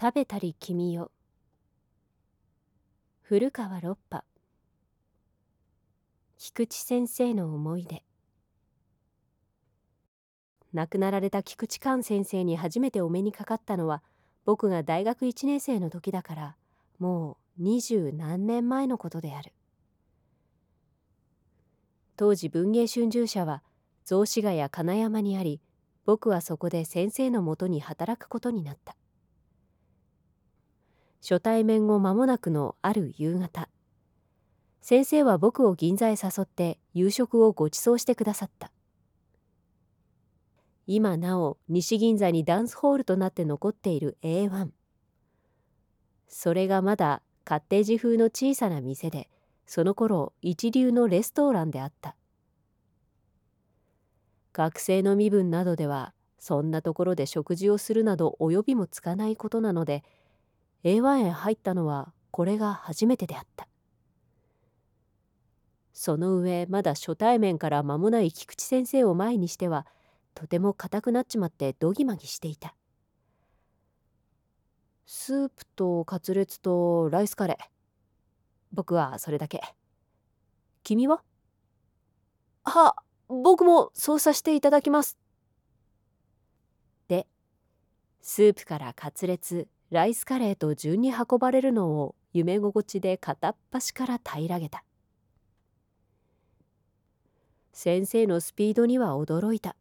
食べたり君よ。古川六波。菊池先生の思い出。亡くなられた菊池寛先生に初めてお目にかかったのは僕が大学1年生の時だからもう二十何年前のことである。当時文芸春秋社は雑司ヶ谷金山にあり僕はそこで先生のもとに働くことになった。初対面後間もなくのある夕方。先生は僕を銀座へ誘って夕食をご馳走してくださった。今なお西銀座にダンスホールとなって残っている A1 それがまだカッテージ風の小さな店でその頃一流のレストランであった。学生の身分などではそんなところで食事をするなど及びもつかないことなので A1 へ入ったのはこれが初めてであった。その上まだ初対面から間もない菊池先生を前にしてはとても硬くなっちまってどぎまぎしていた。スープとカツレツとライスカレー。僕はそれだけ。君は？は僕もそうさせていただきます。でスープからカツレツライスカレーと順に運ばれるのを夢心地で片っ端から平らげた。先生のスピードには驚いた。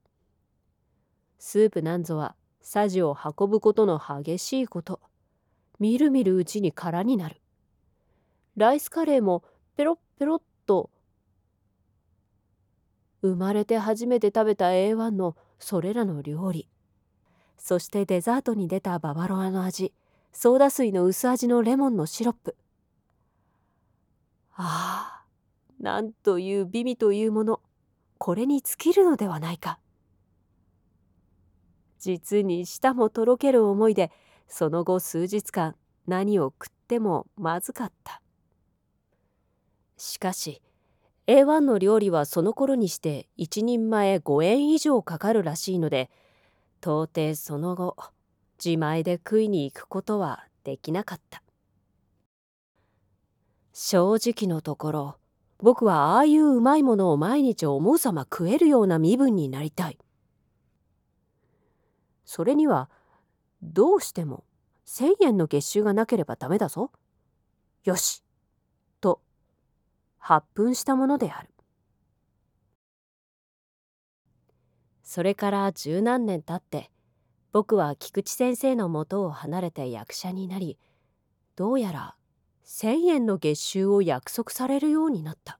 スープなんぞはさじを運ぶことの激しいこと。みるみるうちに空になる。ライスカレーもペロッペロッと生まれて初めて食べた A1 のそれらの料理。そしてデザートに出たババロアの味ソーダ水の薄味のレモンのシロップ。ああなんという美味というものこれに尽きるのではないか。実に舌もとろける思いでその後数日間何を食ってもまずかった。しかし A1 の料理はその頃にして一人前5円以上かかるらしいので到底その後自前で食いに行くことはできなかった。正直のところ僕はああいううまいものを毎日思うさま食えるような身分になりたい。それにはどうしても1,000円の月収がなければダメだぞ。よし。と発奮したものである。それから十何年経って僕は菊池先生のもとを離れて役者になりどうやら1,000円の月収を約束されるようになった。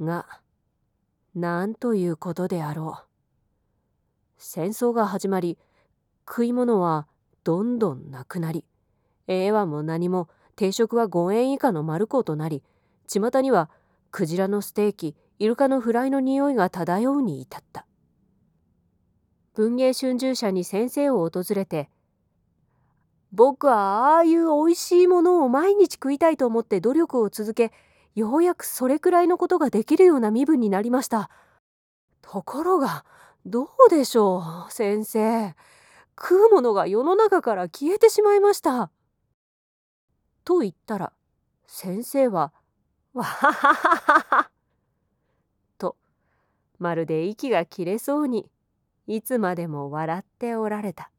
がなんということであろう。戦争が始まり食い物はどんどんなくなり映画も何も定食は5円以下の丸子となり巷にはクジラのステーキイルカのフライの匂いが漂うに至った。文芸春秋社に先生を訪れて僕はああいうおいしいものを毎日食いたいと思って努力を続けようやくそれくらいのことができるような身分になりましたところがどうでしょう先生。食うものが世の中から消えてしまいましたと言ったら先生は「わはははは」とまるで息が切れそうにいつまでも笑っておられた。